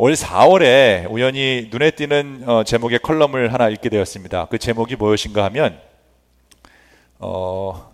올 4월에 우연히 눈에 띄는 어, 제목의 컬럼을 하나 읽게 되었습니다. 그 제목이 무엇인가 하면 어,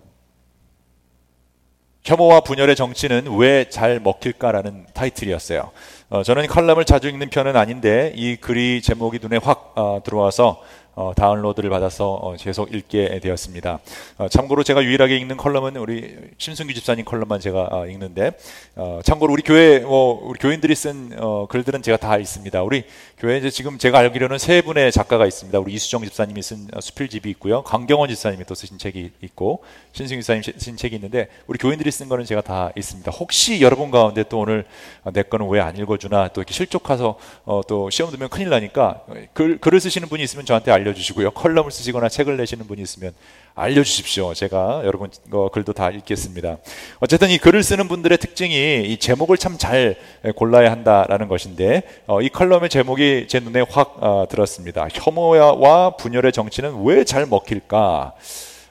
혐오와 분열의 정치는 왜 잘 먹힐까라는 타이틀이었어요. 어, 저는 컬럼을 자주 읽는 편은 아닌데 이 글이 제목이 눈에 확 어, 들어와서 어, 다운로드를 받아서 어, 계속 읽게 되었습니다. 어, 참고로 제가 유일하게 읽는 컬럼은 우리 신승규 집사님 컬럼만 제가 어, 읽는데 어, 참고로 우리 교회 뭐 우리 교인들이 쓴 어, 글들은 제가 다 있습니다. 우리 교회 이제 지금 제가 알기로는 세 분의 작가가 있습니다. 우리 이수정 집사님이 쓴 수필집이 있고요. 강경원 집사님이 또 쓰신 책이 있고 신승규 집사님 쓰신 책이 있는데 우리 교인들이 쓴 거는 제가 다 있습니다. 혹시 여러분 가운데 또 오늘 내 거는 왜 안 읽어주나 또 이렇게 실족해서 어, 또 시험 들면 큰일 나니까 글, 글을 쓰시는 분이 있으면 저한테 알 알려주시고요. 컬럼을 쓰시거나 책을 내시는 분이 있으면 알려주십시오. 제가 여러분 거 글도 다 읽겠습니다. 어쨌든 이 글을 쓰는 분들의 특징이 이 제목을 참 잘 골라야 한다라는 것인데 어, 이 컬럼의 제목이 제 눈에 확 어, 들었습니다. 혐오와 분열의 정치는 왜 잘 먹힐까?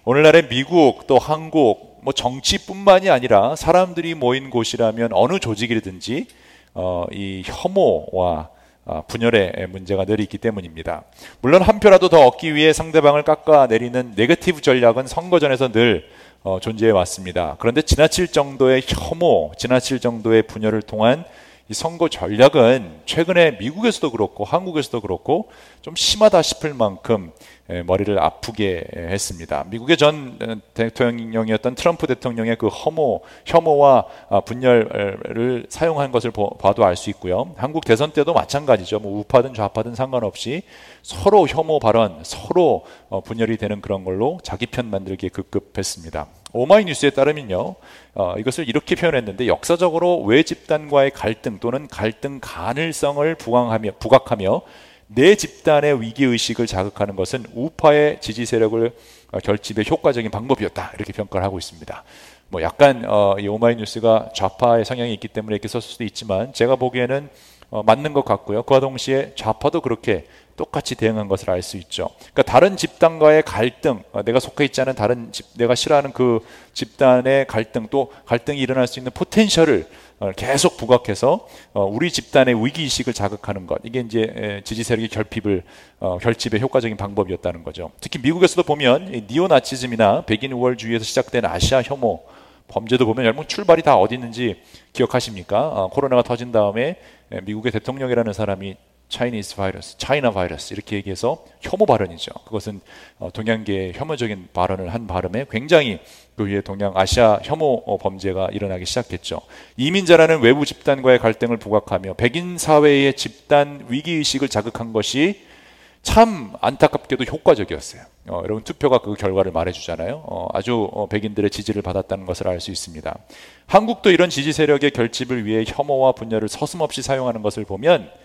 오늘날의 미국 또 한국 뭐 정치뿐만이 아니라 사람들이 모인 곳이라면 어느 조직이든지 어, 이 혐오와 아, 분열의 문제가 늘 있기 때문입니다. 물론 한 표라도 더 얻기 위해 상대방을 깎아내리는 네거티브 전략은 선거전에서 늘 어, 존재해 왔습니다. 그런데 지나칠 정도의 혐오, 지나칠 정도의 분열을 통한 이 선거 전략은 최근에 미국에서도 그렇고 한국에서도 그렇고 좀 심하다 싶을 만큼 머리를 아프게 했습니다. 미국의 전 대통령이었던 트럼프 대통령의 그 혐오, 혐오와 아, 분열을 사용한 것을 봐도 알 수 있고요. 한국 대선 때도 마찬가지죠. 뭐 우파든 좌파든 상관없이 서로 혐오 발언, 서로 어, 분열이 되는 그런 걸로 자기 편 만들기에 급급했습니다. 오마이뉴스에 따르면요, 어, 이것을 이렇게 표현했는데 역사적으로 외 집단과의 갈등 또는 갈등 가능성을 부각하며, 부각하며 내 집단의 위기 의식을 자극하는 것은 우파의 지지 세력을 어, 결집의 효과적인 방법이었다 이렇게 평가를 하고 있습니다. 뭐 약간 어, 이 오마이뉴스가 좌파의 성향이 있기 때문에 이렇게 썼을 수도 있지만 제가 보기에는 어, 맞는 것 같고요. 그와 동시에 좌파도 그렇게 똑같이 대응한 것을 알 수 있죠. 그러니까 다른 집단과의 갈등, 어, 내가 속해 있지 않은 다른 집, 내가 싫어하는 그 집단의 갈등, 또 갈등이 일어날 수 있는 포텐셜을 어, 계속 부각해서 어, 우리 집단의 위기 의식을 자극하는 것 이게 이제 지지 세력의 결핍을 결집의 효과적인 방법이었다는 거죠. 특히 미국에서도 보면 니오 나치즘이나 백인 우월주의에서 시작된 아시아 혐오 범죄도 보면 여러분 출발이 다 어디 있는지 기억하십니까? 코로나가 터진 다음에 미국의 대통령이라는 사람이 차이니스 바이러스, 차이나 바이러스 이렇게 얘기해서 혐오 발언이죠. 그것은 어, 동양계의 혐오적인 발언을 한 발음에 굉장히 그 위에 동양 아시아 혐오 어, 범죄가 일어나기 시작했죠. 이민자라는 외부 집단과의 갈등을 부각하며 백인 사회의 집단 위기 의식을 자극한 것이 참 안타깝게도 효과적이었어요. 어, 여러분 투표가 그 결과를 말해주잖아요. 어, 아주 어, 백인들의 지지를 받았다는 것을 알 수 있습니다. 한국도 이런 지지 세력의 결집을 위해 혐오와 분열을 서슴없이 사용하는 것을 보면 어,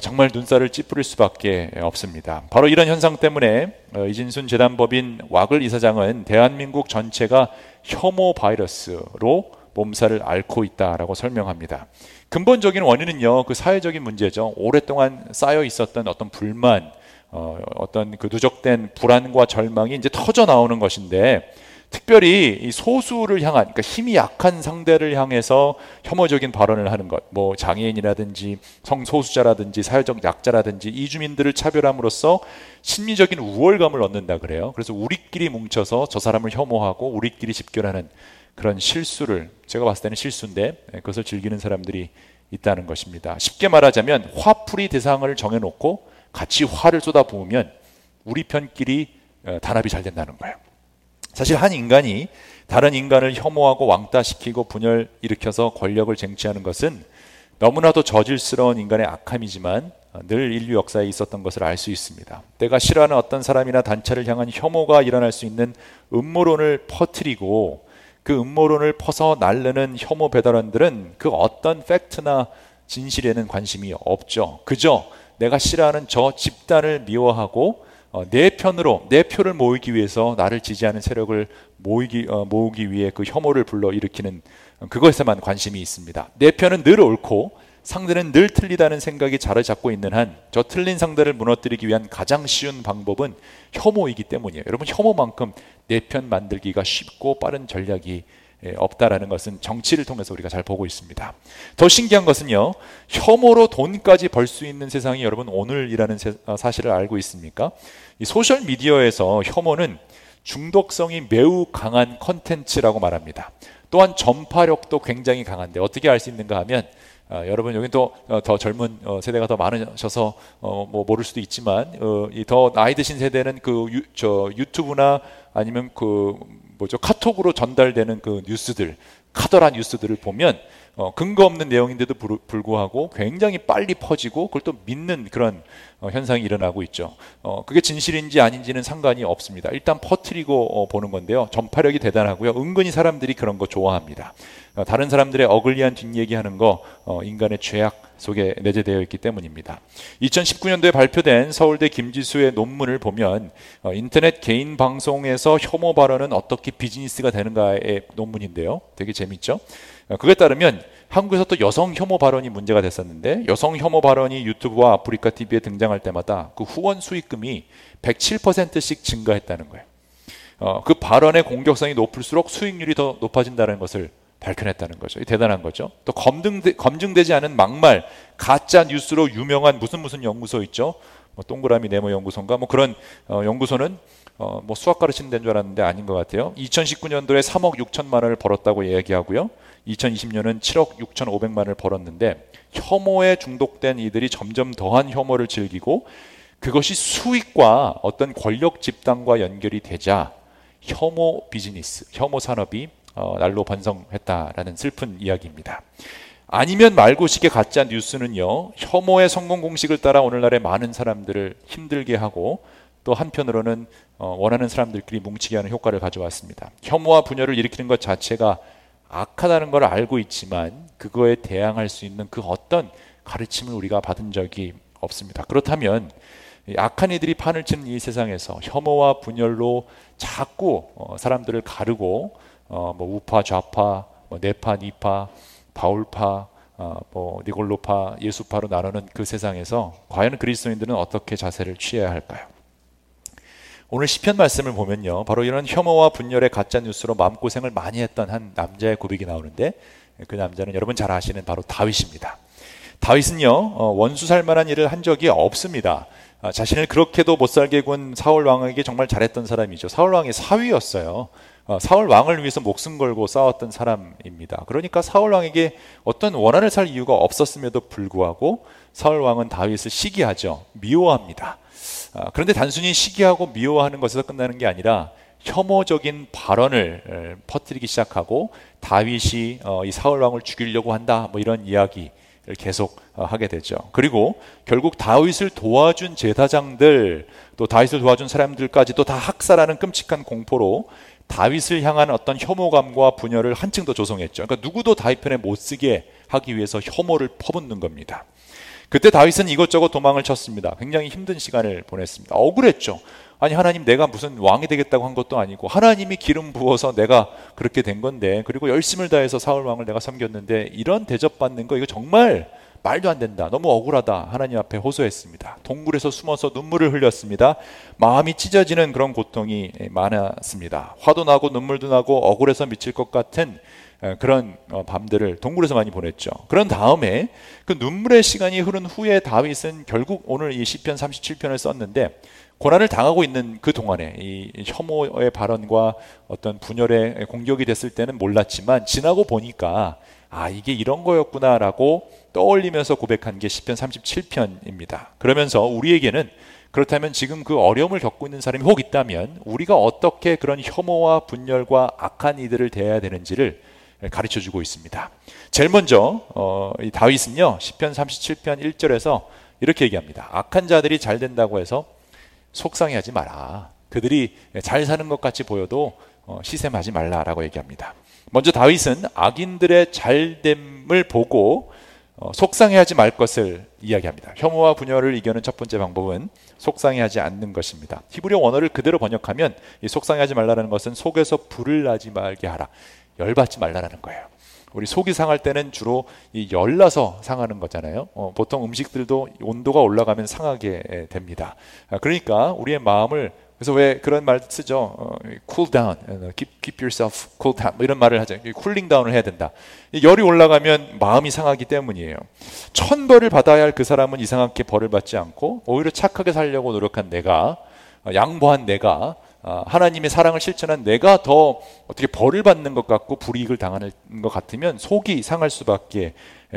정말 눈살을 찌푸릴 수밖에 없습니다. 바로 이런 현상 때문에 어, 이진순 재단법인 와글 이사장은 대한민국 전체가 혐오 바이러스로 몸살을 앓고 있다라고 설명합니다. 근본적인 원인은요, 그 사회적인 문제죠. 오랫동안 쌓여 있었던 어떤 불만, 어, 어떤 그 누적된 불안과 절망이 이제 터져 나오는 것인데, 특별히 이 소수를 향한 그러니까 힘이 약한 상대를 향해서 혐오적인 발언을 하는 것, 뭐 장애인이라든지 성소수자라든지 사회적 약자라든지 이주민들을 차별함으로써 심리적인 우월감을 얻는다 그래요. 그래서 우리끼리 뭉쳐서 저 사람을 혐오하고 우리끼리 집결하는 그런 실수를 제가 봤을 때는 실수인데 예, 그것을 즐기는 사람들이 있다는 것입니다. 쉽게 말하자면 화풀이 대상을 정해놓고 같이 화를 쏟아부으면 우리 편끼리 어, 단합이 잘 된다는 거예요. 사실 한 인간이 다른 인간을 혐오하고 왕따시키고 분열 일으켜서 권력을 쟁취하는 것은 너무나도 저질스러운 인간의 악함이지만 늘 인류 역사에 있었던 것을 알 수 있습니다. 내가 싫어하는 어떤 사람이나 단체를 향한 혐오가 일어날 수 있는 음모론을 퍼뜨리고 그 음모론을 퍼서 날르는 혐오 배달원들은 그 어떤 팩트나 진실에는 관심이 없죠. 그저 내가 싫어하는 저 집단을 미워하고 어, 내 편으로 내 표를 모으기 위해서 나를 지지하는 세력을 모이기 어, 모으기 위해 그 혐오를 불러 일으키는 그것에만 관심이 있습니다. 내 편은 늘 옳고 상대는 늘 틀리다는 생각이 자리 잡고 있는 한 저 틀린 상대를 무너뜨리기 위한 가장 쉬운 방법은 혐오이기 때문이에요. 여러분 혐오만큼 내 편 만들기가 쉽고 빠른 전략이 예, 없다라는 것은 정치를 통해서 우리가 잘 보고 있습니다. 더 신기한 것은요, 혐오로 돈까지 벌 수 있는 세상이 여러분 오늘이라는 어, 사실을 알고 있습니까? 이 소셜 미디어에서 혐오는 중독성이 매우 강한 컨텐츠라고 말합니다. 또한 전파력도 굉장히 강한데 어떻게 알 수 있는가 하면 아, 여러분 여기 또더 어, 젊은 어, 세대가 더 많으셔서 어, 뭐 모를 수도 있지만 어, 더 나이 드신 세대는 그 유, 저 유튜브나 아니면 그 뭐죠 카톡으로 전달되는 그 뉴스들 카더라 뉴스들을 보면 어, 근거 없는 내용인데도 불구하고 굉장히 빨리 퍼지고 그걸 또 믿는 그런 어, 현상이 일어나고 있죠. 어, 그게 진실인지 아닌지는 상관이 없습니다. 일단 퍼트리고 어, 보는 건데요. 전파력이 대단하고요. 은근히 사람들이 그런 거 좋아합니다. 어, 다른 사람들의 어글리한 뒷얘기하는 거 어, 인간의 죄악 속에 내재되어 있기 때문입니다. 2019년도에 발표된 서울대 김지수의 논문을 보면 어, 인터넷 개인 방송에서 혐오 발언은 어떻게 비즈니스가 되는가의 논문인데요. 되게 재밌죠? 어, 그에 따르면 한국에서 또 여성 혐오 발언이 문제가 됐었는데 여성 혐오 발언이 유튜브와 아프리카 TV에 등장할 때마다 그 후원 수익금이 107%씩 증가했다는 거예요. 어, 그 발언의 공격성이 높을수록 수익률이 더 높아진다는 것을 밝혀냈다는 거죠. 대단한 거죠. 또 검증되, 검증되지 않은 막말, 가짜 뉴스로 유명한 무슨 무슨 연구소 있죠. 뭐 동그라미 네모 연구소인가 뭐 그런 어, 연구소는 어, 뭐 수학 가르치는 데인 줄 알았는데 아닌 것 같아요. 2019년도에 3억 6천만 원을 벌었다고 얘기하고요. 2020년은 7억 6천5백만 원을 벌었는데 혐오에 중독된 이들이 점점 더한 혐오를 즐기고 그것이 수익과 어떤 권력 집단과 연결이 되자 혐오 비즈니스, 혐오 산업이 어, 날로 번성했다라는 슬픈 이야기입니다. 아니면 말고식의 가짜 뉴스는요 혐오의 성공 공식을 따라 오늘날의 많은 사람들을 힘들게 하고 또 한편으로는 어, 원하는 사람들끼리 뭉치게 하는 효과를 가져왔습니다. 혐오와 분열을 일으키는 것 자체가 악하다는 걸 알고 있지만 그거에 대항할 수 있는 그 어떤 가르침을 우리가 받은 적이 없습니다. 그렇다면 악한 이들이 판을 치는 이 세상에서 혐오와 분열로 자꾸 어, 사람들을 가르고 어, 뭐 우파 좌파 뭐 네파 니파 바울파 어, 뭐 니골로파 예수파로 나누는 그 세상에서 과연 그리스도인들은 어떻게 자세를 취해야 할까요? 오늘 시편 말씀을 보면요. 바로 이런 혐오와 분열의 가짜 뉴스로 마음 고생을 많이 했던 한 남자의 고백이 나오는데 그 남자는 여러분 잘 아시는 바로 다윗입니다. 다윗은요. 어, 원수 살 만한 일을 한 적이 없습니다. 아, 자신을 그렇게도 못 살게 군 사울 왕에게 정말 잘했던 사람이죠. 사울 왕의 사위였어요. 어, 사울 왕을 위해서 목숨 걸고 싸웠던 사람입니다. 그러니까 사울 왕에게 어떤 원한을 살 이유가 없었음에도 불구하고 사울 왕은 다윗을 시기하죠. 미워합니다. 아, 그런데 단순히 시기하고 미워하는 것에서 끝나는 게 아니라 혐오적인 발언을 퍼뜨리기 시작하고 다윗이 어, 이 사울 왕을 죽이려고 한다 뭐 이런 이야기를 계속 어, 하게 되죠. 그리고 결국 다윗을 도와준 제사장들 또 다윗을 도와준 사람들까지도 다 학살하는 끔찍한 공포로 다윗을 향한 어떤 혐오감과 분열을 한층 더 조성했죠. 그러니까 누구도 다윗 편에 못 쓰게 하기 위해서 혐오를 퍼붓는 겁니다. 그때 다윗은 이것저것 도망을 쳤습니다. 굉장히 힘든 시간을 보냈습니다. 억울했죠. 아니 하나님 내가 무슨 왕이 되겠다고 한 것도 아니고 하나님이 기름 부어서 내가 그렇게 된 건데 그리고 열심을 다해서 사울 왕을 내가 섬겼는데 이런 대접받는 거 이거 정말 말도 안 된다. 너무 억울하다. 하나님 앞에 호소했습니다. 동굴에서 숨어서 눈물을 흘렸습니다. 마음이 찢어지는 그런 고통이 많았습니다. 화도 나고 눈물도 나고 억울해서 미칠 것 같은 그런 어, 밤들을 동굴에서 많이 보냈죠. 그런 다음에 그 눈물의 시간이 흐른 후에 다윗은 결국 오늘 이 시편 37편을 썼는데 고난을 당하고 있는 그 동안에 이 혐오의 발언과 어떤 분열의 공격이 됐을 때는 몰랐지만 지나고 보니까 아 이게 이런 거였구나라고 떠올리면서 고백한 게 시편 37편입니다. 그러면서 우리에게는 그렇다면 지금 그 어려움을 겪고 있는 사람이 혹 있다면 우리가 어떻게 그런 혐오와 분열과 악한 이들을 대해야 되는지를 가르쳐 주고 있습니다. 제일 먼저 어, 이 다윗은요 시편 37편 1절에서 이렇게 얘기합니다. 악한 자들이 잘 된다고 해서 속상해하지 마라. 그들이 잘 사는 것 같이 보여도 어, 시샘하지 말라라고 얘기합니다. 먼저 다윗은 악인들의 잘됨을 보고 어, 속상해하지 말 것을 이야기합니다. 혐오와 분열을 이겨는 첫 번째 방법은 속상해하지 않는 것입니다. 히브리어 원어를 그대로 번역하면 이 속상해하지 말라는 것은 속에서 불을 나지 말게 하라. 열받지 말라라는 거예요. 우리 속이 상할 때는 주로 이 열나서 상하는 거잖아요. 어, 보통 음식들도 온도가 올라가면 상하게 됩니다. 아, 그러니까 우리의 마음을 그래서 왜 그런 말 쓰죠? 어, cool down, keep, keep yourself cool down 뭐 이런 말을 하죠. 쿨링 다운을 해야 된다. 열이 올라가면 마음이 상하기 때문이에요. 천 벌을 받아야 할 그 사람은 이상하게 벌을 받지 않고 오히려 착하게 살려고 노력한 내가 어, 양보한 내가 어, 하나님의 사랑을 실천한 내가 더 어떻게 벌을 받는 것 같고 불이익을 당하는 것 같으면 속이 상할 수밖에 예,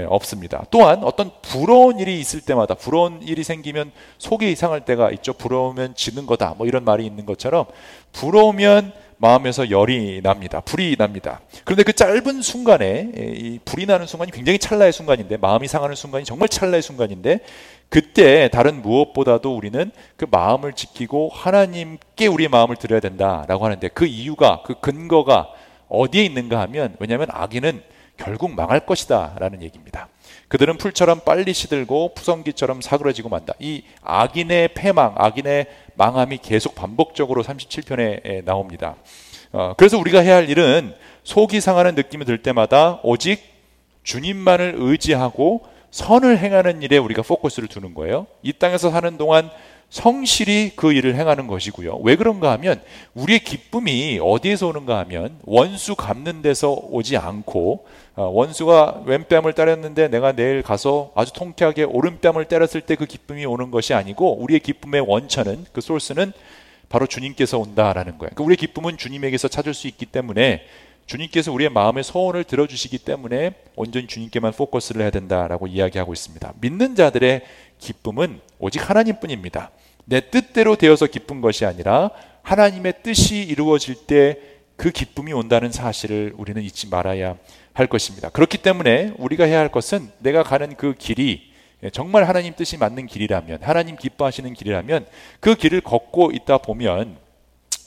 없습니다. 또한 어떤 부러운 일이 있을 때마다 부러운 일이 생기면 속이 상할 때가 있죠. 부러우면 지는 거다. 뭐 이런 말이 있는 것처럼 부러우면 마음에서 열이 납니다. 불이 납니다. 그런데 그 짧은 순간에 예, 이 불이 나는 순간이 굉장히 찰나의 순간인데 마음이 상하는 순간이 정말 찰나의 순간인데 그때 다른 무엇보다도 우리는 그 마음을 지키고 하나님께 우리의 마음을 드려야 된다라고 하는데 그 이유가 그 근거가 어디에 있는가 하면 왜냐하면 악인은 결국 망할 것이다 라는 얘기입니다. 그들은 풀처럼 빨리 시들고 푸성기처럼 사그러지고 만다. 이 악인의 패망, 악인의 망함이 계속 반복적으로 37편에 나옵니다. 어, 그래서 우리가 해야 할 일은 속이 상하는 느낌이 들 때마다 오직 주님만을 의지하고 선을 행하는 일에 우리가 포커스를 두는 거예요. 이 땅에서 사는 동안 성실히 그 일을 행하는 것이고요. 왜 그런가 하면 우리의 기쁨이 어디에서 오는가 하면 원수 갚는 데서 오지 않고 어, 원수가 왼뺨을 때렸는데 내가 내일 가서 아주 통쾌하게 오른뺨을 때렸을 때 그 기쁨이 오는 것이 아니고 우리의 기쁨의 원천은 그 소스는 바로 주님께서 온다라는 거예요. 그러니까 우리의 기쁨은 주님에게서 찾을 수 있기 때문에 주님께서 우리의 마음의 소원을 들어주시기 때문에 온전히 주님께만 포커스를 해야 된다라고 이야기하고 있습니다. 믿는 자들의 기쁨은 오직 하나님뿐입니다. 내 뜻대로 되어서 기쁜 것이 아니라 하나님의 뜻이 이루어질 때 그 기쁨이 온다는 사실을 우리는 잊지 말아야 할 것입니다. 그렇기 때문에 우리가 해야 할 것은 내가 가는 그 길이 정말 하나님 뜻이 맞는 길이라면 하나님 기뻐하시는 길이라면 그 길을 걷고 있다 보면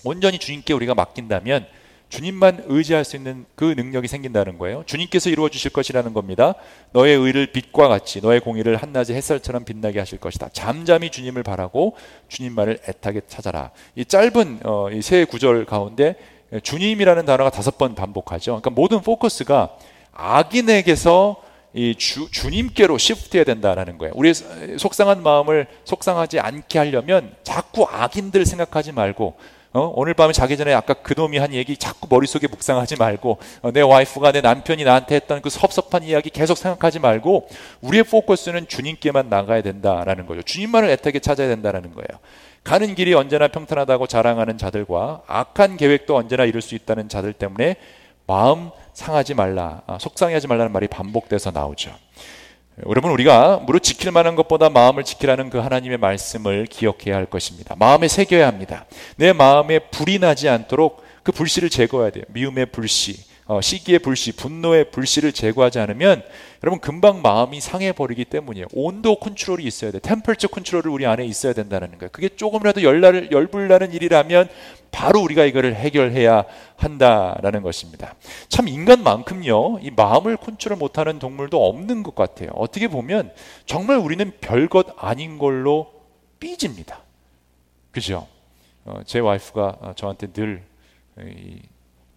온전히 주님께 우리가 맡긴다면 주님만 의지할 수 있는 그 능력이 생긴다는 거예요. 주님께서 이루어 주실 것이라는 겁니다. 너의 의를 빛과 같이 너의 공의를 한낮의 햇살처럼 빛나게 하실 것이다. 잠잠히 주님을 바라고 주님만을 애타게 찾아라. 이 짧은 어, 이세 구절 가운데 주님이라는 단어가 다섯 번 반복하죠. 그러니까 모든 포커스가 악인에게서 이 주, 주님께로 시프트해야 된다라는 거예요. 우리 속상한 마음을 속상하지 않게 하려면 자꾸 악인들 생각하지 말고 어? 오늘 밤에 자기 전에 아까 그놈이 한 얘기 자꾸 머릿속에 묵상하지 말고 어, 내 와이프가 내 남편이 나한테 했던 그 섭섭한 이야기 계속 생각하지 말고 우리의 포커스는 주님께만 나가야 된다라는 거죠. 주님만을 애타게 찾아야 된다라는 거예요. 가는 길이 언제나 평탄하다고 자랑하는 자들과 악한 계획도 언제나 이룰 수 있다는 자들 때문에 마음 상하지 말라, 아, 속상해하지 말라는 말이 반복돼서 나오죠. 여러분 우리가 무릇 지킬 만한 것보다 마음을 지키라는 그 하나님의 말씀을 기억해야 할 것입니다. 마음에 새겨야 합니다. 내 마음에 불이 나지 않도록 그 불씨를 제거해야 돼요. 미움의 불씨, 어, 시기의 불씨, 분노의 불씨를 제거하지 않으면 여러분 금방 마음이 상해 버리기 때문이에요. 온도 컨트롤이 있어야 돼. temperature control이 우리 안에 있어야 된다는 거예요. 그게 조금이라도 열날 열불 나는 일이라면 바로 우리가 이거를 해결해야 한다라는 것입니다. 참 인간만큼요, 이 마음을 컨트롤 못하는 동물도 없는 것 같아요. 어떻게 보면 정말 우리는 별것 아닌 걸로 삐집니다. 그죠? 어, 제 와이프가 저한테 늘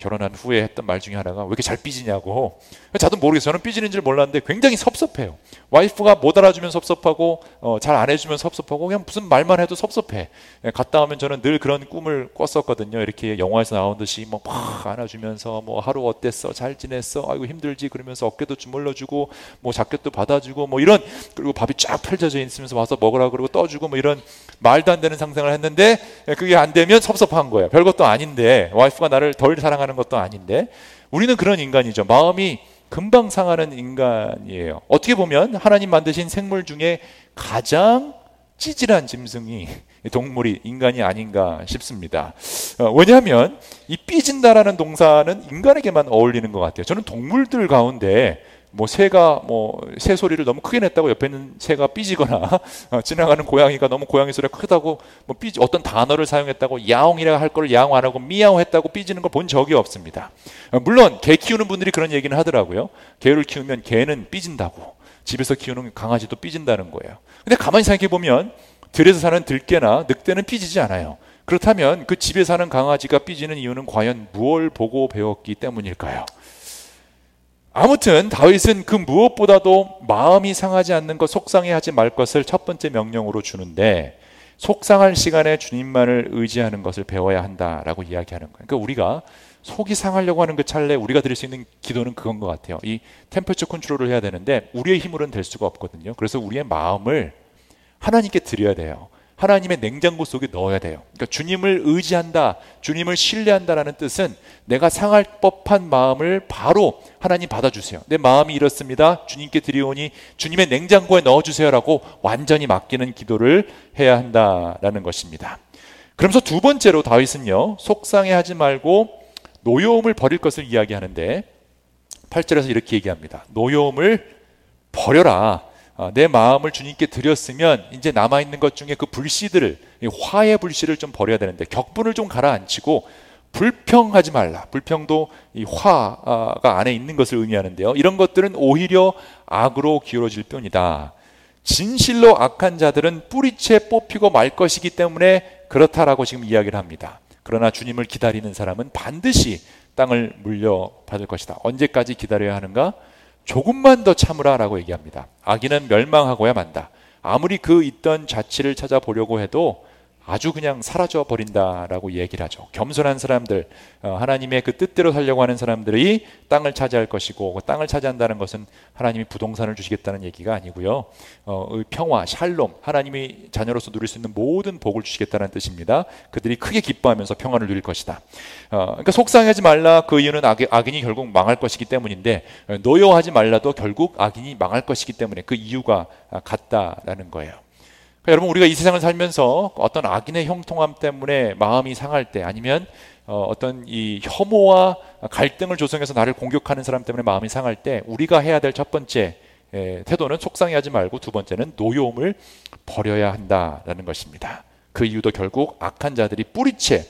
결혼한 후에 했던 말 중에 하나가 왜 이렇게 잘 삐지냐고. 저도 모르겠어요. 저는 삐지는 줄 몰랐는데 굉장히 섭섭해요. 와이프가 못 알아주면 섭섭하고 어, 잘 안 해주면 섭섭하고 그냥 무슨 말만 해도 섭섭해. 예, 갔다 오면 저는 늘 그런 꿈을 꿨었거든요. 이렇게 영화에서 나온 듯이 뭐막 안아주면서 뭐 하루 어땠어? 잘 지냈어? 아이고 힘들지? 그러면서 어깨도 주물러주고 뭐 자켓도 받아주고 뭐 이런 그리고 밥이 쫙 펼쳐져 있으면서 와서 먹으라 그러고 떠주고 뭐 이런 말도 안 되는 상상을 했는데 예, 그게 안 되면 섭섭한 거예요. 별것도 아닌데 와이프가 나를 덜 사랑하는 하는 것도 아닌데 우리는 그런 인간이죠. 마음이 금방 상하는 인간이에요. 어떻게 보면 하나님 만드신 생물 중에 가장 찌질한 짐승이 동물이 인간이 아닌가 싶습니다. 어, 왜냐하면 이 삐진다라는 동사는 인간에게만 어울리는 것 같아요. 저는 동물들 가운데 뭐 새가 뭐 새 소리를 너무 크게 냈다고 옆에 있는 새가 삐지거나 어, 지나가는 고양이가 너무 고양이 소리가 크다고 뭐 삐지 어떤 단어를 사용했다고 야옹이라 할 걸 야옹 안 하고 미야옹 했다고 삐지는 걸 본 적이 없습니다. 어, 물론 개 키우는 분들이 그런 얘기는 하더라고요. 개를 키우면 개는 삐진다고 집에서 키우는 강아지도 삐진다는 거예요. 근데 가만히 생각해 보면 들에서 사는 들개나 늑대는 삐지지 않아요. 그렇다면 그 집에 사는 강아지가 삐지는 이유는 과연 무엇을 보고 배웠기 때문일까요? 아무튼 다윗은 그 무엇보다도 마음이 상하지 않는 것, 속상해하지 말 것을 첫 번째 명령으로 주는데 속상할 시간에 주님만을 의지하는 것을 배워야 한다라고 이야기하는 거예요. 그러니까 우리가 속이 상하려고 하는 그 찰나에 우리가 드릴 수 있는 기도는 그건 것 같아요. 이 템퍼처 컨트롤을 해야 되는데 우리의 힘으로는 될 수가 없거든요. 그래서 우리의 마음을 하나님께 드려야 돼요. 하나님의 냉장고 속에 넣어야 돼요. 그러니까 주님을 의지한다, 주님을 신뢰한다라는 뜻은 내가 상할 법한 마음을 바로 하나님 받아주세요. 내 마음이 이렇습니다. 주님께 드리오니 주님의 냉장고에 넣어주세요라고 완전히 맡기는 기도를 해야 한다라는 것입니다. 그러면서 두 번째로 다윗은요, 속상해하지 말고 노여움을 버릴 것을 이야기하는데 8절에서 이렇게 얘기합니다. 노여움을 버려라. 어, 내 마음을 주님께 드렸으면 이제 남아 있는 것 중에 그 불씨들을 화의 불씨를 좀 버려야 되는데 격분을 좀 가라앉히고 불평하지 말라. 불평도 이 화가 안에 있는 것을 의미하는데요. 이런 것들은 오히려 악으로 기울어질 뿐이다. 진실로 악한 자들은 뿌리채 뽑히고 말 것이기 때문에 그렇다라고 지금 이야기를 합니다. 그러나 주님을 기다리는 사람은 반드시 땅을 물려받을 것이다. 언제까지 기다려야 하는가? 조금만 더 참으라라고 얘기합니다. 아기는 멸망하고야 만다. 아무리 그 있던 자치를 찾아보려고 해도 아주 그냥 사라져 버린다라고 얘기를 하죠. 겸손한 사람들, 어, 하나님의 그 뜻대로 살려고 하는 사람들이 땅을 차지할 것이고 그 땅을 차지한다는 것은 하나님이 부동산을 주시겠다는 얘기가 아니고요. 어, 평화, 샬롬, 하나님이 자녀로서 누릴 수 있는 모든 복을 주시겠다는 뜻입니다. 그들이 크게 기뻐하면서 평안을 누릴 것이다. 어, 그러니까 속상하지 말라 그 이유는 악, 악인이 결국 망할 것이기 때문인데 어, 노여하지 말라도 결국 악인이 망할 것이기 때문에 그 이유가 같다라는 거예요. 그러니까 여러분 우리가 이 세상을 살면서 어떤 악인의 형통함 때문에 마음이 상할 때 아니면 어, 떤 이 혐오와 갈등을 조성해서 나를 공격하는 사람 때문에 마음이 상할 때 우리가 해야 될 첫 번째 에, 태도는 속상해하지 말고 두 번째는 노여움을 버려야 한다라는 것입니다. 그 이유도 결국 악한 자들이 뿌리채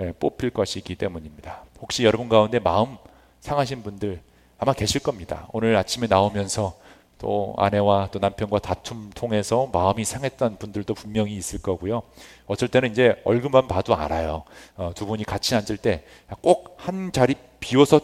에, 뽑힐 것이기 때문입니다. 혹시 여러분 가운데 마음 상하신 분들 아마 계실 겁니다. 오늘 아침에 나오면서 또 아내와 또 남편과 다툼 통해서 마음이 상했던 분들도 분명히 있을 거고요. 어쩔 때는 이제 얼굴만 봐도 알아요. 어, 두 분이 같이 앉을 때 꼭 한 자리 비워서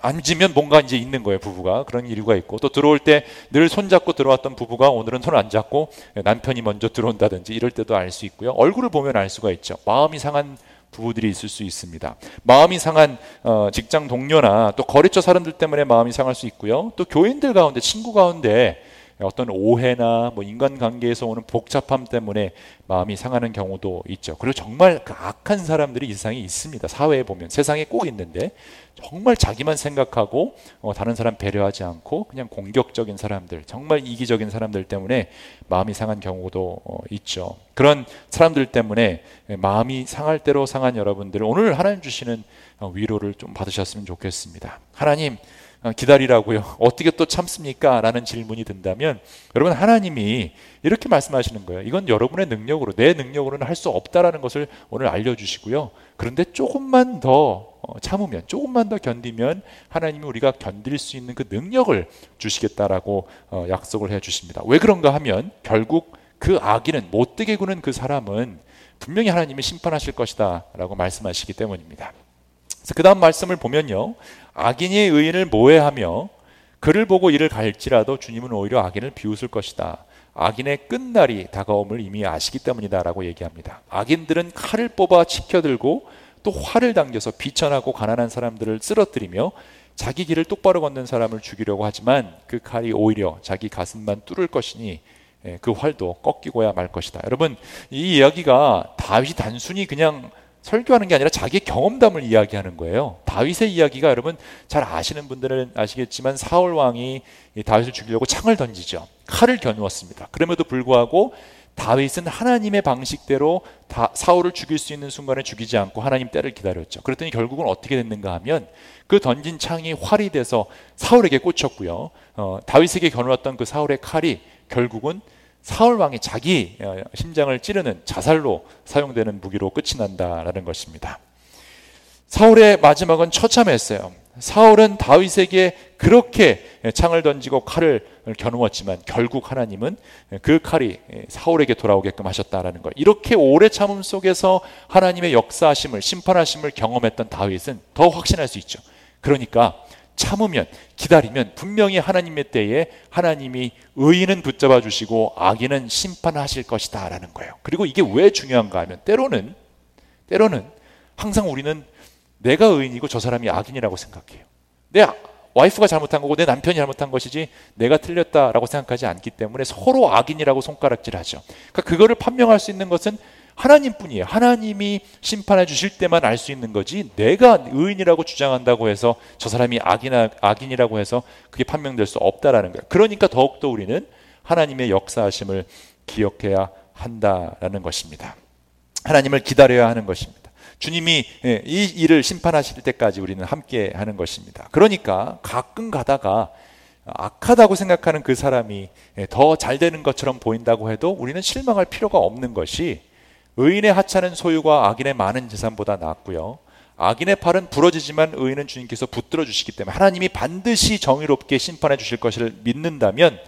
앉으면 뭔가 이제 있는 거예요, 부부가. 그런 이유가 있고, 또 들어올 때 늘 손잡고 들어왔던 부부가 오늘은 손 안 잡고 남편이 먼저 들어온다든지 이럴 때도 알 수 있고요. 얼굴을 보면 알 수가 있죠. 마음이 상한 부부들이 있을 수 있습니다. 마음이 상한 어, 직장 동료나 또 거래처 사람들 때문에 마음이 상할 수 있고요. 또 교인들 가운데 친구 가운데 어떤 오해나 뭐 인간관계에서 오는 복잡함 때문에 마음이 상하는 경우도 있죠. 그리고 정말 그 악한 사람들이 이 세상에 있습니다. 사회에 보면 세상에 꼭 있는데 정말 자기만 생각하고 어, 다른 사람 배려하지 않고 그냥 공격적인 사람들, 정말 이기적인 사람들 때문에 마음이 상한 경우도 어, 있죠. 그런 사람들 때문에 마음이 상할 대로 상한 여러분들 오늘 하나님 주시는 어, 위로를 좀 받으셨으면 좋겠습니다. 하나님 어, 기다리라고요. 어떻게 또 참습니까? 라는 질문이 든다면 여러분 하나님이 이렇게 말씀하시는 거예요. 이건 여러분의 능력으로 내 능력으로는 할 수 없다라는 것을 오늘 알려주시고요. 그런데 조금만 더 어, 참으면 조금만 더 견디면 하나님이 우리가 견딜 수 있는 그 능력을 주시겠다라고 어, 약속을 해 주십니다. 왜 그런가 하면 결국 그 악인은 못되게 구는 그 사람은 분명히 하나님이 심판하실 것이다라고 말씀하시기 때문입니다. 그 다음 말씀을 보면요. 악인이 의인을 모해하며 그를 보고 이를 갈지라도 주님은 오히려 악인을 비웃을 것이다. 악인의 끝날이 다가옴을 이미 아시기 때문이다라고 얘기합니다. 악인들은 칼을 뽑아 치켜들고 또 활을 당겨서 비천하고 가난한 사람들을 쓰러뜨리며 자기 길을 똑바로 걷는 사람을 죽이려고 하지만 그 칼이 오히려 자기 가슴만 뚫을 것이니 예, 그 활도 꺾이고야 말 것이다. 여러분 이 이야기가 다윗이 단순히 그냥 설교하는 게 아니라 자기 경험담을 이야기하는 거예요. 다윗의 이야기가 여러분 잘 아시는 분들은 아시겠지만 사울 왕이 다윗을 죽이려고 창을 던지죠. 칼을 겨누었습니다. 그럼에도 불구하고 다윗은 하나님의 방식대로 다 사울을 죽일 수 있는 순간에 죽이지 않고 하나님 때를 기다렸죠. 그랬더니 결국은 어떻게 됐는가 하면 그 던진 창이 활이 돼서 사울에게 꽂혔고요. 어, 다윗에게 겨누었던 그 사울의 칼이 결국은 사울 왕이 자기 어, 심장을 찌르는 자살로 사용되는 무기로 끝이 난다라는 것입니다. 사울의 마지막은 처참했어요. 사울은 다윗에게 그렇게 창을 던지고 칼을 겨누었지만 결국 하나님은 그 칼이 사울에게 돌아오게끔 하셨다라는 것. 이렇게 오래 참음 속에서 하나님의 역사하심을 심판하심을 경험했던 다윗은 더 확신할 수 있죠. 그러니까 참으면 기다리면 분명히 하나님의 때에 하나님이 의인은 붙잡아 주시고 악인은 심판하실 것이다라는 거예요. 그리고 이게 왜 중요한가 하면 때로는 때로는 항상 우리는 내가 의인이고 저 사람이 악인이라고 생각해요. 내 와이프가 잘못한 거고 내 남편이 잘못한 것이지 내가 틀렸다라고 생각하지 않기 때문에 서로 악인이라고 손가락질하죠. 그러니까 그거를 판명할 수 있는 것은 하나님뿐이에요. 하나님이 심판해 주실 때만 알 수 있는 거지 내가 의인이라고 주장한다고 해서 저 사람이 악이나, 악인이라고 해서 그게 판명될 수 없다라는 거예요. 그러니까 더욱더 우리는 하나님의 역사하심을 기억해야 한다라는 것입니다. 하나님을 기다려야 하는 것입니다. 주님이 예, 이 일을 심판하실 때까지 우리는 함께 하는 것입니다. 그러니까 가끔 가다가 악하다고 생각하는 그 사람이 예, 더잘 되는 것처럼 보인다고 해도 우리는 실망할 필요가 없는 것이 의인의 하찮은 소유가 악인의 많은 재산보다 낫고요. 악인의 팔은 부러지지만 의인은 주님께서 붙들어 주시기 때문에 하나님이 반드시 정의롭게 심판해 주실 것을 믿는다면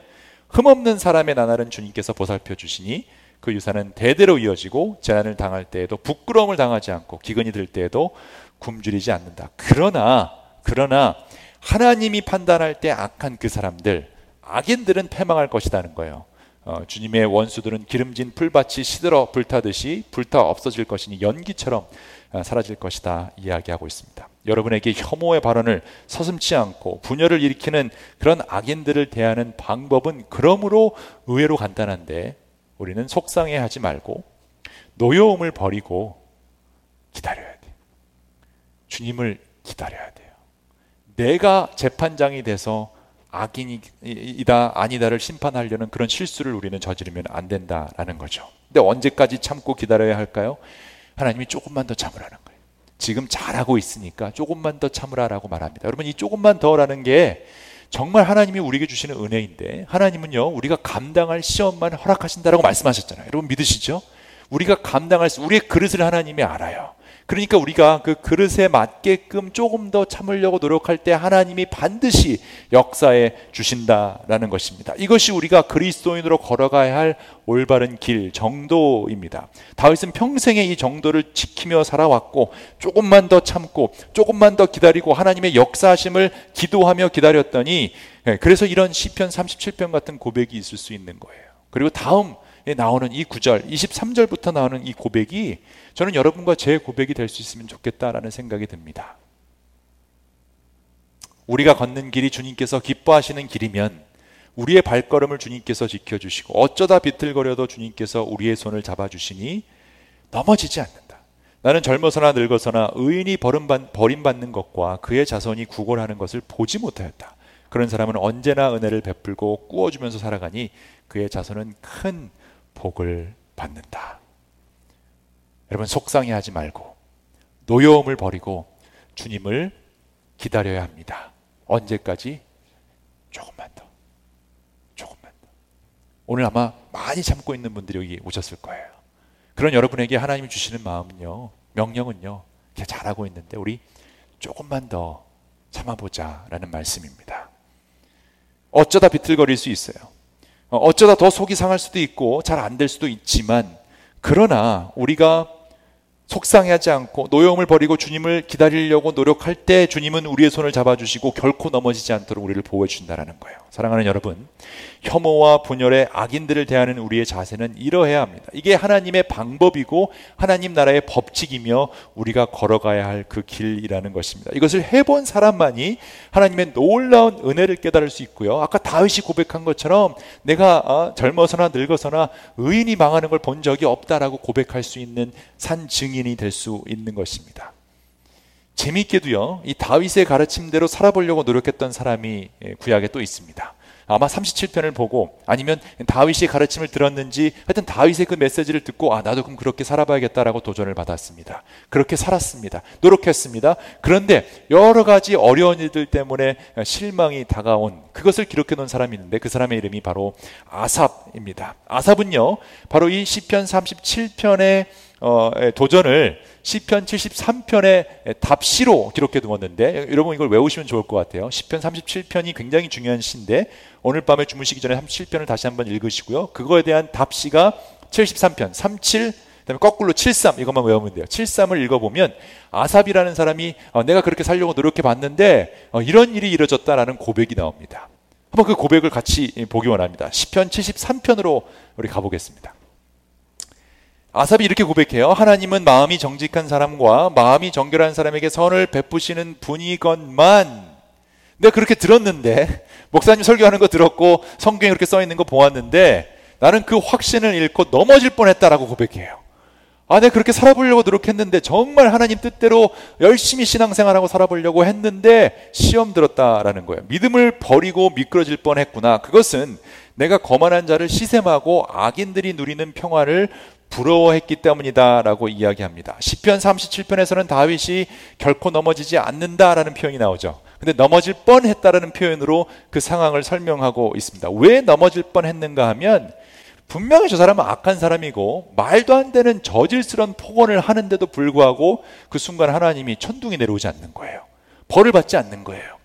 흠없는 사람의 나날은 주님께서 보살펴 주시니 그 유산은 대대로 이어지고 재난을 당할 때에도 부끄러움을 당하지 않고 기근이 들 때에도 굶주리지 않는다. 그러나 그러나 하나님이 판단할 때 악한 그 사람들 악인들은 패망할 것이라는 거예요. 어, 주님의 원수들은 기름진 풀밭이 시들어 불타듯이 불타 없어질 것이니 연기처럼 어, 사라질 것이다 이야기하고 있습니다. 여러분에게 혐오의 발언을 서슴치 않고 분열을 일으키는 그런 악인들을 대하는 방법은 그러므로 의외로 간단한데 우리는 속상해하지 말고 노여움을 버리고 기다려야 돼. 주님을 기다려야 돼요. 내가 재판장이 돼서 악인이다 아니다를 심판하려는 그런 실수를 우리는 저지르면 안 된다라는 거죠. 근데 언제까지 참고 기다려야 할까요? 하나님이 조금만 더 참으라는 거예요. 지금 잘하고 있으니까 조금만 더 참으라라고 말합니다. 여러분 이 조금만 더라는 게 정말 하나님이 우리에게 주시는 은혜인데 하나님은요 우리가 감당할 시험만 허락하신다라고 말씀하셨잖아요. 여러분 믿으시죠? 우리가 감당할 수 우리의 그릇을 하나님이 알아요. 그러니까 우리가 그 그릇에 맞게끔 조금 더 참으려고 노력할 때 하나님이 반드시 역사해 주신다라는 것입니다. 이것이 우리가 그리스도인으로 걸어가야 할 올바른 길 정도입니다. 다윗은 평생에 이 정도를 지키며 살아왔고 조금만 더 참고 조금만 더 기다리고 하나님의 역사하심을 기도하며 기다렸더니 예, 그래서 이런 시편 37편 같은 고백이 있을 수 있는 거예요. 그리고 다음 나오는 이 구절, 23절부터 나오는 이 고백이 저는 여러분과 제 고백이 될 수 있으면 좋겠다라는 생각이 듭니다. 우리가 걷는 길이 주님께서 기뻐하시는 길이면 우리의 발걸음을 주님께서 지켜주시고 어쩌다 비틀거려도 주님께서 우리의 손을 잡아주시니 넘어지지 않는다. 나는 젊어서나 늙어서나 의인이 버림받는 것과 그의 자손이 구걸하는 것을 보지 못하였다. 그런 사람은 언제나 은혜를 베풀고 꾸어주면서 살아가니 그의 자손은 큰 복을 받는다. 여러분 속상해하지 말고 노여움을 버리고 주님을 기다려야 합니다. 언제까지? 조금만 더. 조금만 더. 오늘 아마 많이 참고 있는 분들이 여기 오셨을 거예요. 그런 여러분에게 하나님이 주시는 마음은요. 명령은요. 잘하고 있는데 우리 조금만 더 참아보자라는 말씀입니다. 어쩌다 비틀거릴 수 있어요. 어, 어쩌다 더 속이 상할 수도 있고 잘 안 될 수도 있지만 그러나 우리가 속상해하지 않고 노여움을 버리고 주님을 기다리려고 노력할 때 주님은 우리의 손을 잡아주시고 결코 넘어지지 않도록 우리를 보호해 준다라는 거예요. 사랑하는 여러분, 혐오와 분열의 악인들을 대하는 우리의 자세는 이러해야 합니다. 이게 하나님의 방법이고 하나님 나라의 법칙이며 우리가 걸어가야 할 그 길이라는 것입니다. 이것을 해본 사람만이 하나님의 놀라운 은혜를 깨달을 수 있고요. 아까 다윗이 고백한 것처럼 내가 어, 젊어서나 늙어서나 의인이 망하는 걸 본 적이 없다라고 고백할 수 있는 산증 인이 될 수 있는 것입니다. 재미있게도요, 이 다윗의 가르침대로 살아보려고 노력했던 사람이 예, 구약에 또 있습니다. 아마 37편을 보고 아니면 다윗의 가르침을 들었는지 하여튼 다윗의 그 메시지를 듣고 아 나도 그럼 그렇게 살아봐야겠다라고 도전을 받았습니다. 그렇게 살았습니다. 노력했습니다. 그런데 여러 가지 어려운 일들 때문에 실망이 다가온 그것을 기록해 놓은 사람이 있는데 그 사람의 이름이 바로 아삽입니다. 아삽은요 바로 이 시편 37편의 어, 도전을 시편 73편의 답시로 기록해 두었는데 여러분 이걸 외우시면 좋을 것 같아요. 시편 37편이 굉장히 중요한 시인데 오늘 밤에 주무시기 전에 37편을 다시 한번 읽으시고요. 그거에 대한 답시가 73편 37 그다음에 거꾸로 73 이것만 외우면 돼요. 73을 읽어보면 아삽이라는 사람이 어, 내가 그렇게 살려고 노력해 봤는데 어, 이런 일이 이뤄졌다라는 고백이 나옵니다. 한번 그 고백을 같이 보기 원합니다. 10편 73편으로 우리 가보겠습니다. 아삽이 이렇게 고백해요. 하나님은 마음이 정직한 사람과 마음이 정결한 사람에게 선을 베푸시는 분이건만 내가 그렇게 들었는데 목사님 설교하는 거 들었고 성경에 그렇게 써 있는 거 보았는데 나는 그 확신을 잃고 넘어질 뻔했다라고 고백해요. 아, 내가 그렇게 살아보려고 노력했는데 정말 하나님 뜻대로 열심히 신앙생활하고 살아보려고 했는데 시험 들었다라는 거예요. 믿음을 버리고 미끄러질 뻔했구나. 그것은 내가 거만한 자를 시샘하고 악인들이 누리는 평화를 부러워했기 때문이다라고 이야기합니다. 시편 37편에서는 다윗이 결코 넘어지지 않는다라는 표현이 나오죠. 근데 넘어질 뻔했다라는 표현으로 그 상황을 설명하고 있습니다. 왜 넘어질 뻔했는가 하면 분명히 저 사람은 악한 사람이고 말도 안 되는 저질스러운 폭언을 하는데도 불구하고 그 순간 하나님이 천둥이 내려오지 않는 거예요. 벌을 받지 않는 거예요.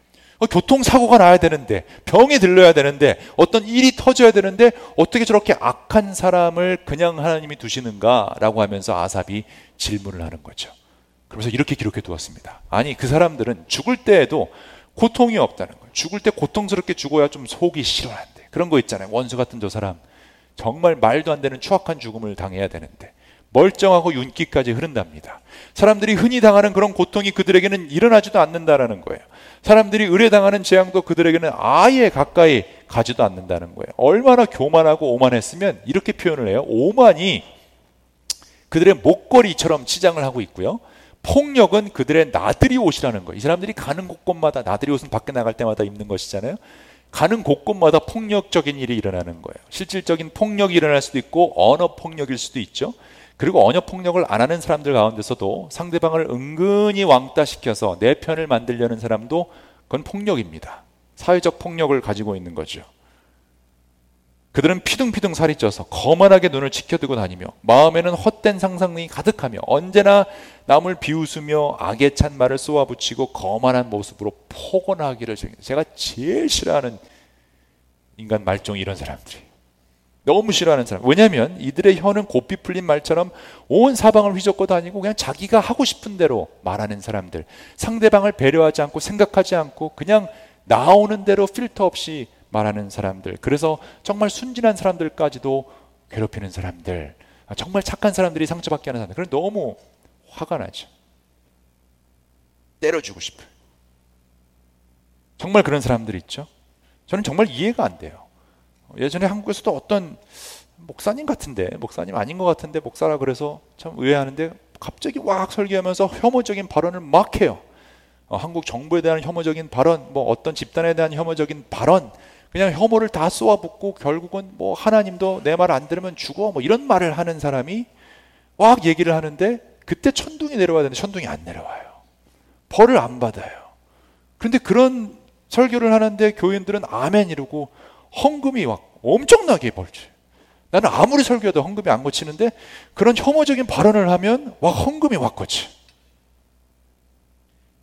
어, 교통사고가 나야 되는데 병이 들려야 되는데 어떤 일이 터져야 되는데 어떻게 저렇게 악한 사람을 그냥 하나님이 두시는가라고 하면서 아삽이 질문을 하는 거죠. 그러면서 이렇게 기록해 두었습니다. 아니 그 사람들은 죽을 때에도 고통이 없다는 거예요. 죽을 때 고통스럽게 죽어야 좀 속이 시원한데 그런 거 있잖아요. 원수 같은 저 사람 정말 말도 안 되는 추악한 죽음을 당해야 되는데 멀쩡하고 윤기까지 흐른답니다. 사람들이 흔히 당하는 그런 고통이 그들에게는 일어나지도 않는다라는 거예요. 사람들이 의뢰당하는 재앙도 그들에게는 아예 가까이 가지도 않는다는 거예요. 얼마나 교만하고 오만했으면 이렇게 표현을 해요. 오만이 그들의 목걸이처럼 치장을 하고 있고요. 폭력은 그들의 나들이 옷이라는 거예요. 이 사람들이 가는 곳곳마다 나들이 옷은 밖에 나갈 때마다 입는 것이잖아요. 가는 곳곳마다 폭력적인 일이 일어나는 거예요. 실질적인 폭력이 일어날 수도 있고 언어 폭력일 수도 있죠. 그리고 언어 폭력을 안 하는 사람들 가운데서도 상대방을 은근히 왕따시켜서 내 편을 만들려는 사람도 그건 폭력입니다. 사회적 폭력을 가지고 있는 거죠. 그들은 피둥피둥 살이 쪄서 거만하게 눈을 지켜두고 다니며 마음에는 헛된 상상이 가득하며 언제나 남을 비웃으며 악에 찬 말을 쏘아붙이고 거만한 모습으로 포건하기를 제가 제일 싫어하는 인간 말종이 이런 사람들이 너무 싫어하는 사람. 왜냐하면 이들의 혀는 고삐 풀린 말처럼 온 사방을 휘젓고 다니고 그냥 자기가 하고 싶은 대로 말하는 사람들. 상대방을 배려하지 않고 생각하지 않고 그냥 나오는 대로 필터 없이 말하는 사람들. 그래서 정말 순진한 사람들까지도 괴롭히는 사람들. 아, 정말 착한 사람들이 상처받게 하는 사람들. 그럼 너무 화가 나죠. 때려주고 싶어요. 정말 그런 사람들 있죠. 저는 정말 이해가 안 돼요. 예전에 한국에서도 어떤 목사님 같은데 목사님 아닌 것 같은데 목사라 그래서 참 의외하는데 갑자기 왁 설교하면서 혐오적인 발언을 막 해요. 어, 한국 정부에 대한 혐오적인 발언, 뭐 어떤 집단에 대한 혐오적인 발언, 그냥 혐오를 다 쏘아붙고 결국은 뭐 하나님도 내 말 안 들으면 죽어 뭐 이런 말을 하는 사람이 왁 얘기를 하는데 그때 천둥이 내려와야 되는데 천둥이 안 내려와요. 벌을 안 받아요. 그런데 그런 설교를 하는데 교인들은 아멘 이러고 헌금이 막 엄청나게 벌지. 나는 아무리 설교해도 헌금이 안 고치는데 그런 혐오적인 발언을 하면 와 헌금이 확 고치.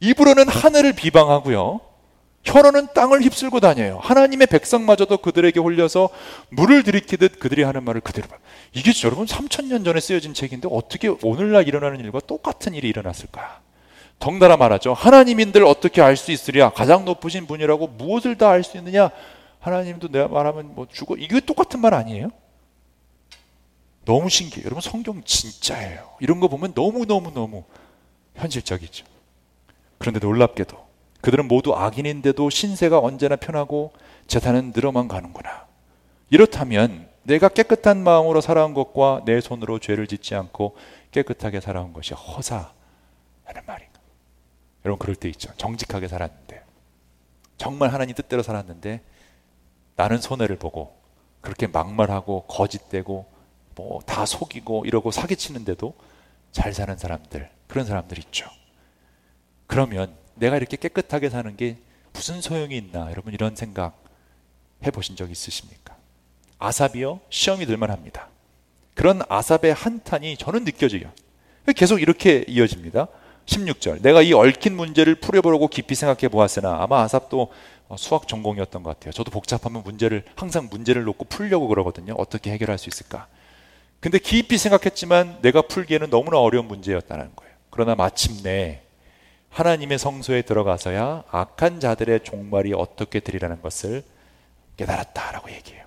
입으로는 하늘을 비방하고요. 혀로는 땅을 휩쓸고 다녀요. 하나님의 백성마저도 그들에게 홀려서 물을 들이키듯 그들이 하는 말을 그대로 봐. 이게 여러분 3천년 전에 쓰여진 책인데 어떻게 오늘날 일어나는 일과 똑같은 일이 일어났을까? 덩달아 말하죠. 하나님인들 어떻게 알 수 있으랴? 가장 높으신 분이라고 무엇을 다 알 수 있느냐? 하나님도 내가 말하면 뭐 죽어. 이게 똑같은 말 아니에요? 너무 신기해요. 여러분 성경 진짜예요. 이런 거 보면 너무 너무 너무 현실적이죠. 그런데 놀랍게도 그들은 모두 악인인데도 신세가 언제나 편하고 재산은 늘어만 가는구나. 이렇다면 내가 깨끗한 마음으로 살아온 것과 내 손으로 죄를 짓지 않고 깨끗하게 살아온 것이 허사하는 말인가? 여러분 그럴 때 있죠. 정직하게 살았는데 정말 하나님 뜻대로 살았는데 나는 손해를 보고 그렇게 막말하고 거짓되고 뭐 다 속이고 이러고 사기치는데도 잘 사는 사람들 그런 사람들 있죠. 그러면 내가 이렇게 깨끗하게 사는 게 무슨 소용이 있나 여러분 이런 생각 해보신 적 있으십니까? 아삽이요 시험이 들만 합니다. 그런 아삽의 한탄이 저는 느껴져요. 계속 이렇게 이어집니다. 16절. 내가 이 얽힌 문제를 풀어보려고 깊이 생각해 보았으나 아마 아삽도 어, 수학 전공이었던 것 같아요. 저도 복잡하면 문제를 항상 문제를 놓고 풀려고 그러거든요. 어떻게 해결할 수 있을까? 근데 깊이 생각했지만 내가 풀기에는 너무나 어려운 문제였다는 거예요. 그러나 마침내 하나님의 성소에 들어가서야 악한 자들의 종말이 어떻게 되리라는 것을 깨달았다라고 얘기해요.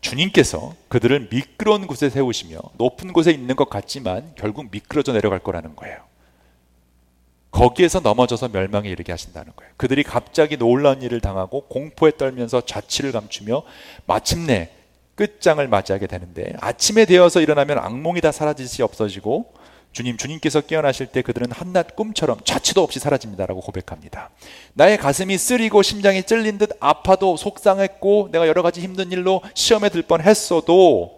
주님께서 그들을 미끄러운 곳에 세우시며 높은 곳에 있는 것 같지만 결국 미끄러져 내려갈 거라는 거예요. 거기에서 넘어져서 멸망에 이르게 하신다는 거예요. 그들이 갑자기 놀라운 일을 당하고 공포에 떨면서 자취를 감추며 마침내 끝장을 맞이하게 되는데 아침에 되어서 일어나면 악몽이 다 사라지시 없어지고 주님, 주님께서 깨어나실 때 그들은 한낱 꿈처럼 자취도 없이 사라집니다라고 고백합니다. 나의 가슴이 쓰리고 심장이 찔린 듯 아파도 속상했고 내가 여러 가지 힘든 일로 시험에 들 뻔했어도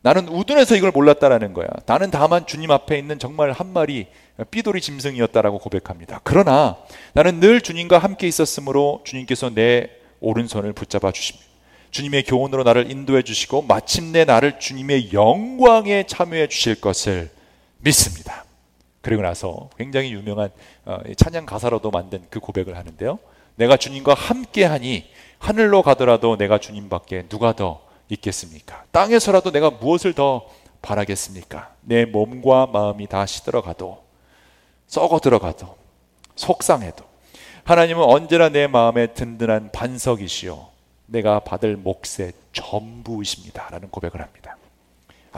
나는 우둔해서 이걸 몰랐다라는 거야. 나는 다만 주님 앞에 있는 정말 한 마리 삐돌이 짐승이었다라고 고백합니다. 그러나 나는 늘 주님과 함께 있었으므로 주님께서 내 오른손을 붙잡아 주십니다. 주님의 교훈으로 나를 인도해 주시고 마침내 나를 주님의 영광에 참여해 주실 것을 믿습니다. 그리고 나서 굉장히 유명한 어, 찬양 가사로도 만든 그 고백을 하는데요. 내가 주님과 함께하니 하늘로 가더라도 내가 주님밖에 누가 더 있겠습니까? 땅에서라도 내가 무엇을 더 바라겠습니까? 내 몸과 마음이 다 시들어가도 썩어 들어가도 속상해도 하나님은 언제나 내 마음에 든든한 반석이시요 내가 받을 몫의 전부이십니다. 라는 고백을 합니다.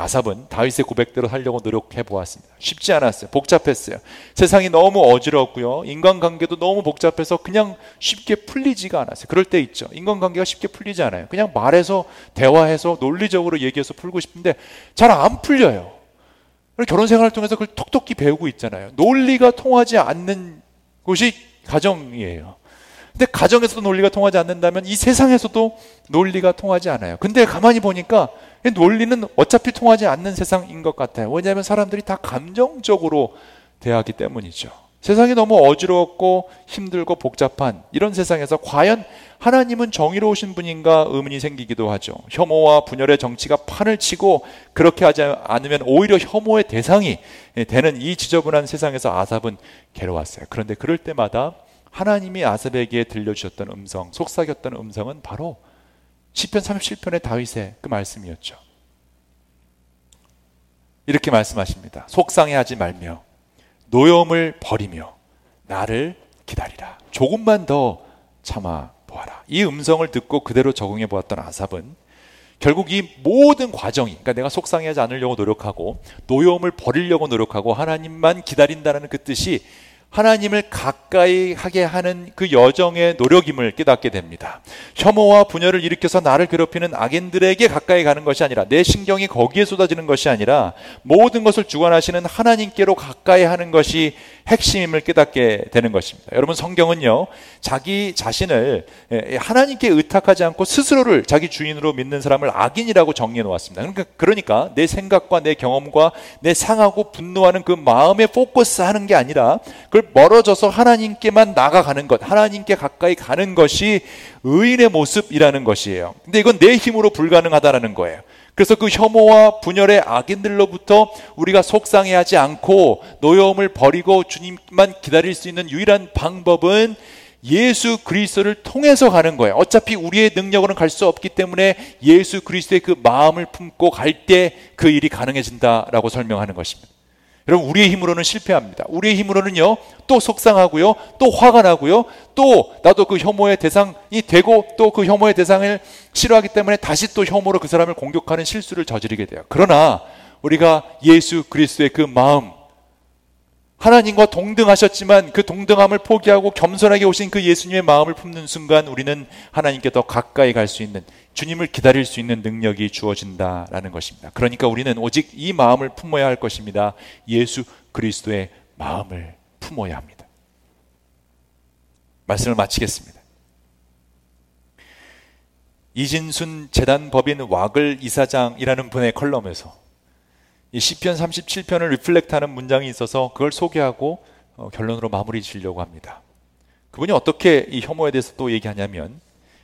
아삽은 다윗의 고백대로 하려고 노력해 보았습니다. 쉽지 않았어요. 복잡했어요. 세상이 너무 어지럽고요. 인간관계도 너무 복잡해서 그냥 쉽게 풀리지가 않았어요. 그럴 때 있죠. 인간관계가 쉽게 풀리지 않아요. 그냥 말해서 대화해서 논리적으로 얘기해서 풀고 싶은데 잘 안 풀려요. 결혼 생활을 통해서 그걸 톡톡히 배우고 있잖아요. 논리가 통하지 않는 곳이 가정이에요. 근데 가정에서도 논리가 통하지 않는다면 이 세상에서도 논리가 통하지 않아요. 근데 가만히 보니까 논리는 어차피 통하지 않는 세상인 것 같아요. 왜냐하면 사람들이 다 감정적으로 대하기 때문이죠. 세상이 너무 어지럽고 힘들고 복잡한 이런 세상에서 과연 하나님은 정의로우신 분인가 의문이 생기기도 하죠. 혐오와 분열의 정치가 판을 치고 그렇게 하지 않으면 오히려 혐오의 대상이 되는 이 지저분한 세상에서 아삽은 괴로웠어요. 그런데 그럴 때마다 하나님이 아삽에게 들려주셨던 음성, 속삭였던 음성은 바로 시편 37편의 다윗의 그 말씀이었죠. 이렇게 말씀하십니다. 속상해하지 말며 노염을 버리며 나를 기다리라. 조금만 더 참아 보아라. 이 음성을 듣고 그대로 적응해 보았던 아삽은 결국 이 모든 과정이 그러니까 내가 속상해하지 않으려고 노력하고 노여움을 버리려고 노력하고 하나님만 기다린다는 그 뜻이 하나님을 가까이 하게 하는 그 여정의 노력임을 깨닫게 됩니다. 혐오와 분열을 일으켜서 나를 괴롭히는 악인들에게 가까이 가는 것이 아니라 내 신경이 거기에 쏟아지는 것이 아니라 모든 것을 주관하시는 하나님께로 가까이 하는 것이 핵심임을 깨닫게 되는 것입니다. 여러분 성경은요. 자기 자신을 하나님께 의탁하지 않고 스스로를 자기 주인으로 믿는 사람을 악인이라고 정리해 놓았습니다. 그러니까 그러니까 내 생각과 내 경험과 내 상하고 분노하는 그 마음에 포커스 하는 게 아니라 그걸 멀어져서 하나님께만 나가가는 것, 하나님께 가까이 가는 것이 의인의 모습이라는 것이에요. 근데 이건 내 힘으로 불가능하다라는 거예요. 그래서 그 혐오와 분열의 악인들로부터 우리가 속상해하지 않고 노여움을 버리고 주님만 기다릴 수 있는 유일한 방법은 예수 그리스도를 통해서 가는 거예요. 어차피 우리의 능력으로는 갈 수 없기 때문에 예수 그리스도의 그 마음을 품고 갈 때 그 일이 가능해진다라고 설명하는 것입니다. 여러분 우리의 힘으로는 실패합니다. 우리의 힘으로는요 또 속상하고요 또 화가 나고요 또 나도 그 혐오의 대상이 되고 또 그 혐오의 대상을 싫어하기 때문에 다시 또 혐오로 그 사람을 공격하는 실수를 저지르게 돼요. 그러나 우리가 예수 그리스도의 그 마음 하나님과 동등하셨지만 그 동등함을 포기하고 겸손하게 오신 그 예수님의 마음을 품는 순간 우리는 하나님께 더 가까이 갈 수 있는 주님을 기다릴 수 있는 능력이 주어진다라는 것입니다. 그러니까 우리는 오직 이 마음을 품어야 할 것입니다. 예수 그리스도의 마음을 품어야 합니다. 말씀을 마치겠습니다. 이진순 재단 법인 와글 이사장이라는 분의 컬럼에서 이 시편 37편을 리플렉트하는 문장이 있어서 그걸 소개하고 어, 결론으로 마무리 지려고 합니다. 그분이 어떻게 이 혐오에 대해서 또 얘기하냐면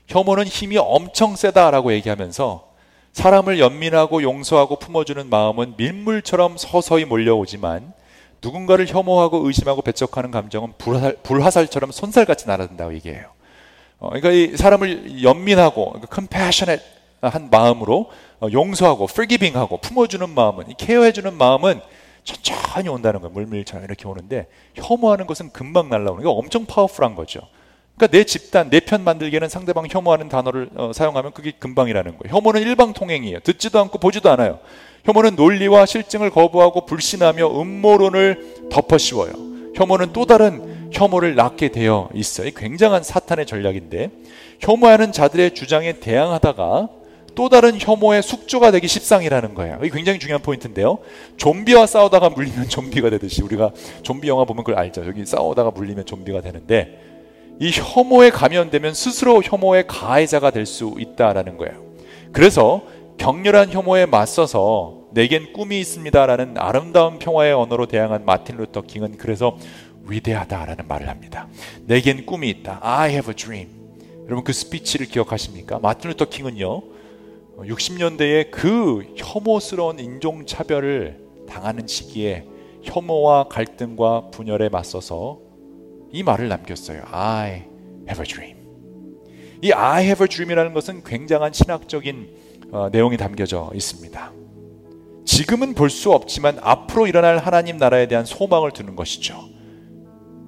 혐오는 힘이 엄청 세다라고 얘기하면서 사람을 연민하고 용서하고 품어주는 마음은 밀물처럼 서서히 몰려오지만 누군가를 혐오하고 의심하고 배척하는 감정은 불화살, 불화살처럼 손살같이 날아든다고 얘기해요. 어, 그러니까 이 사람을 연민하고 그러니까 compassionate 한 마음으로 어, 용서하고 forgiving하고 품어주는 마음은 케어해주는 마음은 천천히 온다는 거예요. 물밀처럼 이렇게 오는데 혐오하는 것은 금방 날라오는 게 엄청 파워풀한 거죠. 그러니까 내 집단, 내 편 만들기에는 상대방 혐오하는 단어를 어, 사용하면 그게 금방이라는 거예요. 혐오는 일방통행이에요. 듣지도 않고 보지도 않아요. 혐오는 논리와 실증을 거부하고 불신하며 음모론을 덮어씌워요. 혐오는 또 다른 혐오를 낳게 되어 있어요. 굉장한 사탄의 전략인데 혐오하는 자들의 주장에 대항하다가 또 다른 혐오의 숙주가 되기 십상이라는 거예요. 이게 굉장히 중요한 포인트인데요. 좀비와 싸우다가 물리면 좀비가 되듯이 우리가 좀비 영화 보면 그걸 알죠. 여기 싸우다가 물리면 좀비가 되는데 이 혐오에 감염되면 스스로 혐오의 가해자가 될 수 있다라는 거예요. 그래서 격렬한 혐오에 맞서서 내겐 꿈이 있습니다라는 아름다운 평화의 언어로 대항한 마틴 루터 킹은 그래서 위대하다라는 말을 합니다. 내겐 꿈이 있다. I have a dream. 여러분 그 스피치를 기억하십니까? 마틴 루터 킹은요. 60년대에 그 혐오스러운 인종차별을 당하는 시기에 혐오와 갈등과 분열에 맞서서 이 말을 남겼어요. I have a dream. 이 I have a dream이라는 것은 굉장한 신학적인 어, 내용이 담겨져 있습니다. 지금은 볼 수 없지만 앞으로 일어날 하나님 나라에 대한 소망을 두는 것이죠.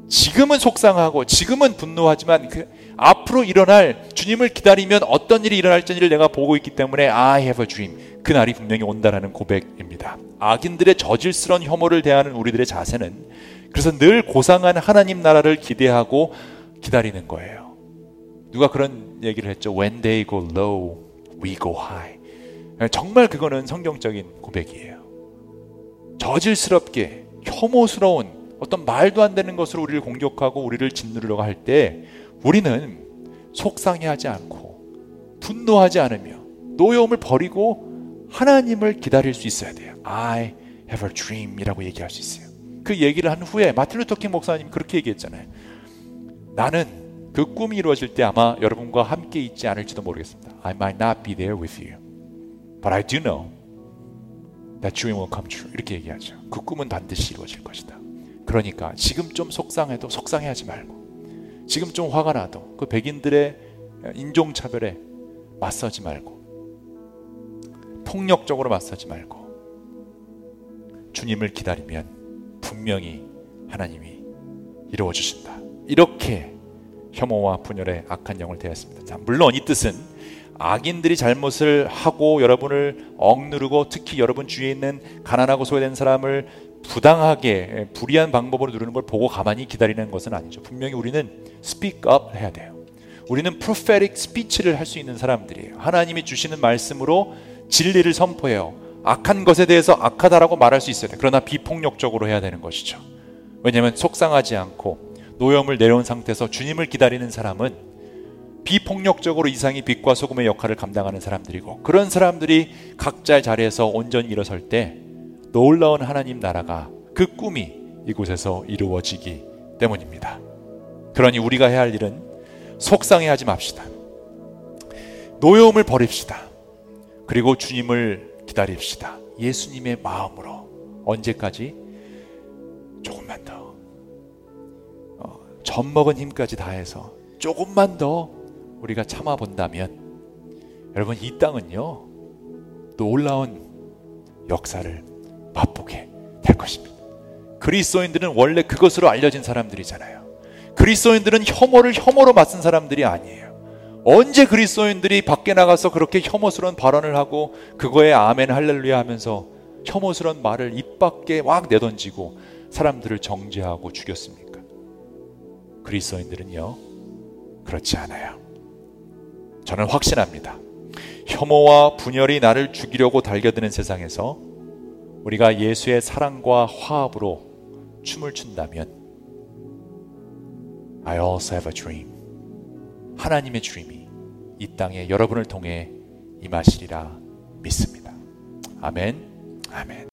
지금은 속상하고 지금은 분노하지만 그 앞으로 일어날 주님을 기다리면 어떤 일이 일어날지를 내가 보고 있기 때문에 I have a dream. 그 날이 분명히 온다라는 고백입니다. 악인들의 저질스러운 혐오를 대하는 우리들의 자세는 그래서 늘 고상한 하나님 나라를 기대하고 기다리는 거예요. 누가 그런 얘기를 했죠. When they go low, we go high. 정말 그거는 성경적인 고백이에요. 저질스럽게 혐오스러운 어떤 말도 안 되는 것으로 우리를 공격하고 우리를 짓누르려고 할 때 우리는 속상해하지 않고 분노하지 않으며 노여움을 버리고 하나님을 기다릴 수 있어야 돼요. I have a dream이라고 얘기할 수 있어요. 그 얘기를 한 후에 마틴 루터 킹 목사님 그렇게 얘기했잖아요. 나는 그 꿈이 이루어질 때 아마 여러분과 함께 있지 않을지도 모르겠습니다. I might not be there with you, but I do know that dream will come true. 이렇게 얘기하죠. 그 꿈은 반드시 이루어질 것이다. 그러니까 지금 좀 속상해도 속상해하지 말고 지금 좀 화가 나도 그 백인들의 인종차별에 맞서지 말고 폭력적으로 맞서지 말고 주님을 기다리면 분명히 하나님이 이루어 주신다. 이렇게 혐오와 분열의 악한 영을 대했습니다. 자, 물론 이 뜻은 악인들이 잘못을 하고 여러분을 억누르고 특히 여러분 주위에 있는 가난하고 소외된 사람을 부당하게 예, 불의한 방법으로 누르는 걸 보고 가만히 기다리는 것은 아니죠. 분명히 우리는 speak up 해야 돼요. 우리는 prophetic speech를 할 수 있는 사람들이에요. 하나님이 주시는 말씀으로 진리를 선포해요. 악한 것에 대해서 악하다라고 말할 수 있어야 돼. 그러나 비폭력적으로 해야 되는 것이죠. 왜냐하면 속상하지 않고 노염을 내려온 상태에서 주님을 기다리는 사람은 비폭력적으로 이상이 빛과 소금의 역할을 감당하는 사람들이고 그런 사람들이 각자의 자리에서 온전히 일어설 때 놀라운 하나님 나라가 그 꿈이 이곳에서 이루어지기 때문입니다. 그러니 우리가 해야 할 일은 속상해하지 맙시다. 노여움을 버립시다. 그리고 주님을 기다립시다. 예수님의 마음으로 언제까지 조금만 더 어, 젖 먹은 힘까지 다해서 조금만 더 우리가 참아 본다면 여러분 이 땅은요 놀라운 역사를 맛보게 될 것입니다. 그리스도인들은 원래 그것으로 알려진 사람들이잖아요. 그리스도인들은 혐오를 혐오로 맞선 사람들이 아니에요. 언제 그리스도인들이 밖에 나가서 그렇게 혐오스러운 발언을 하고 그거에 아멘 할렐루야 하면서 혐오스러운 말을 입 밖에 막 내던지고 사람들을 정죄하고 죽였습니까? 그리스도인들은요 그렇지 않아요. 저는 확신합니다. 혐오와 분열이 나를 죽이려고 달겨드는 세상에서 우리가 예수의 사랑과 화합으로 춤을 춘다면 I also have a dream. 하나님의 dream이 이 땅에 여러분을 통해 임하시리라 믿습니다. 아멘. 아멘.